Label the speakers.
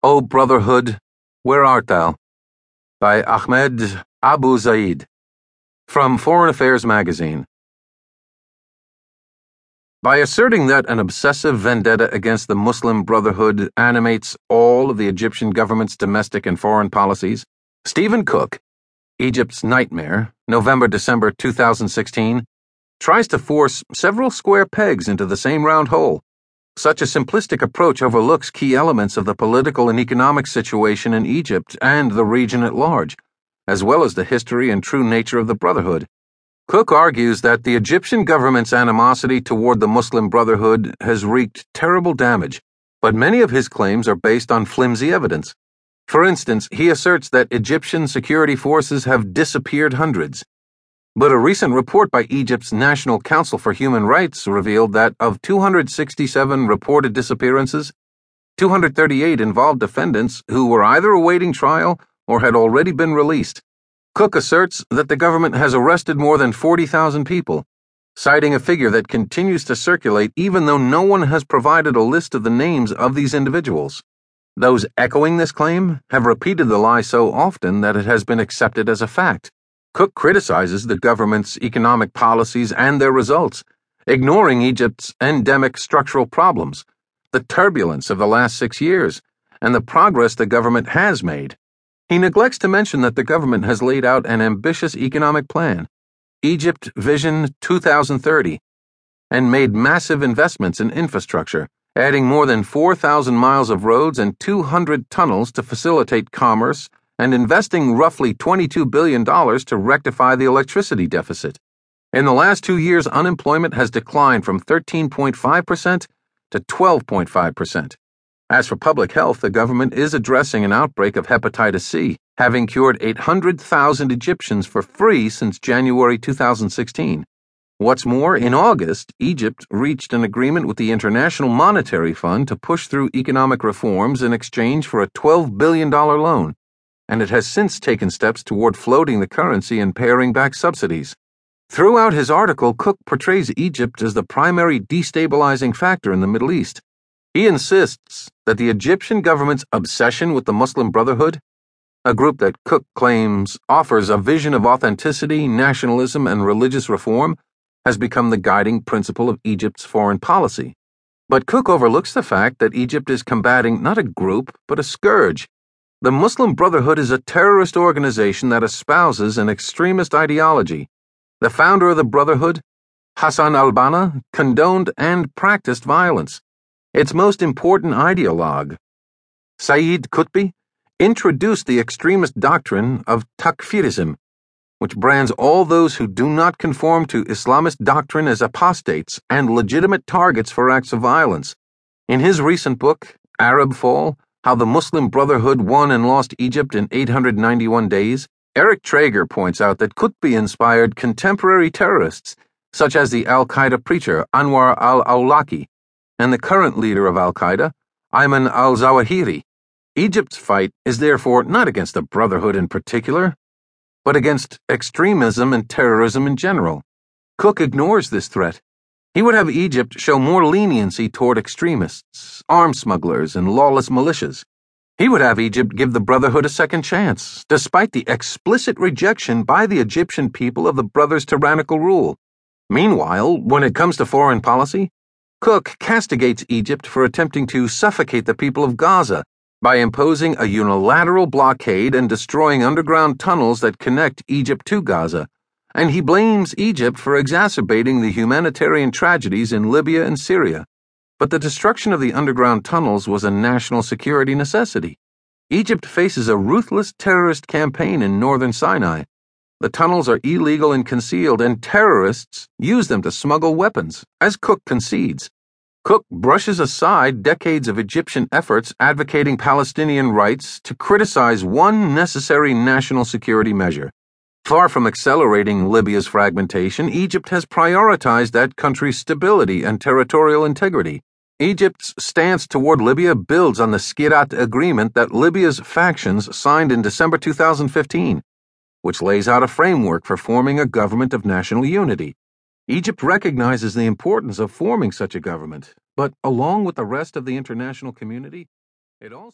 Speaker 1: O Brotherhood, Where Art Thou? by Ahmed Abu Zeid. From Foreign Affairs Magazine. By asserting that an obsessive vendetta against the Muslim Brotherhood animates all of the Egyptian government's domestic and foreign policies, Steven Cook, Egypt's Nightmare, November December 2016, tries to force several square pegs into the same round hole. Such a simplistic approach overlooks key elements of the political and economic situation in Egypt and the region at large, as well as the history and true nature of the Brotherhood. Cook argues that the Egyptian government's animosity toward the Muslim Brotherhood has wreaked terrible damage, but many of his claims are based on flimsy evidence. For instance, he asserts that Egyptian security forces have disappeared hundreds. But a recent report by Egypt's National Council for Human Rights revealed that of 267 reported disappearances, 238 involved defendants who were either awaiting trial or had already been released. Cook asserts that the government has arrested more than 40,000 people, citing a figure that continues to circulate even though no one has provided a list of the names of these individuals. Those echoing this claim have repeated the lie so often that it has been accepted as a fact. Cook criticizes the government's economic policies and their results, ignoring Egypt's endemic structural problems, the turbulence of the last six years, and the progress the government has made. He neglects to mention that the government has laid out an ambitious economic plan, Egypt Vision 2030, and made massive investments in infrastructure, adding more than 4,000 miles of roads and 200 tunnels to facilitate commerce and investing roughly $22 billion to rectify the electricity deficit. In the last two years, unemployment has declined from 13.5% to 12.5%. As for public health, the government is addressing an outbreak of hepatitis C, having cured 800,000 Egyptians for free since January 2016. What's more, in August, Egypt reached an agreement with the International Monetary Fund to push through economic reforms in exchange for a $12 billion loan and it has since taken steps toward floating the currency and paring back subsidies. Throughout his article, Cook portrays Egypt as the primary destabilizing factor in the Middle East. He insists that the Egyptian government's obsession with the Muslim Brotherhood, a group that Cook claims offers a vision of authenticity, nationalism, and religious reform, has become the guiding principle of Egypt's foreign policy. But Cook overlooks the fact that Egypt is combating not a group, but a scourge the Muslim Brotherhood is a terrorist organization that espouses an extremist ideology. The founder of the Brotherhood, Hassan al Banna, condoned and practiced violence. Its most important ideologue, Saeed Qutb, introduced the extremist doctrine of takfirism, which brands all those who do not conform to Islamist doctrine as apostates and legitimate targets for acts of violence. In his recent book, Arab Fall, how the Muslim Brotherhood won and lost Egypt in 891 days, Eric Trager points out that Qutb inspired contemporary terrorists, such as the Al Qaeda preacher Anwar al Awlaki and the current leader of Al Qaeda, Ayman al Zawahiri. Egypt's fight is therefore not against the Brotherhood in particular, but against extremism and terrorism in general. Cook ignores this threat he would have Egypt show more leniency toward extremists, arms smugglers, and lawless militias. He would have Egypt give the Brotherhood a second chance, despite the explicit rejection by the Egyptian people of the Brothers' tyrannical rule. Meanwhile, when it comes to foreign policy, Cook castigates Egypt for attempting to suffocate the people of Gaza by imposing a unilateral blockade and destroying underground tunnels that connect Egypt to Gaza and he blames Egypt for exacerbating the humanitarian tragedies in Libya and Syria. But the destruction of the underground tunnels was a national security necessity. Egypt faces a ruthless terrorist campaign in northern Sinai. The tunnels are illegal and concealed, and terrorists use them to smuggle weapons, as Cook concedes. Cook brushes aside decades of Egyptian efforts advocating Palestinian rights to criticize one necessary national security measure Far from accelerating Libya's fragmentation, Egypt has prioritized that country's stability and territorial integrity. Egypt's stance toward Libya builds on the Skhirat agreement that Libya's factions signed in December 2015, which lays out a framework for forming a government of national unity. Egypt recognizes the importance of forming such a government, but along with the rest of the international community, it also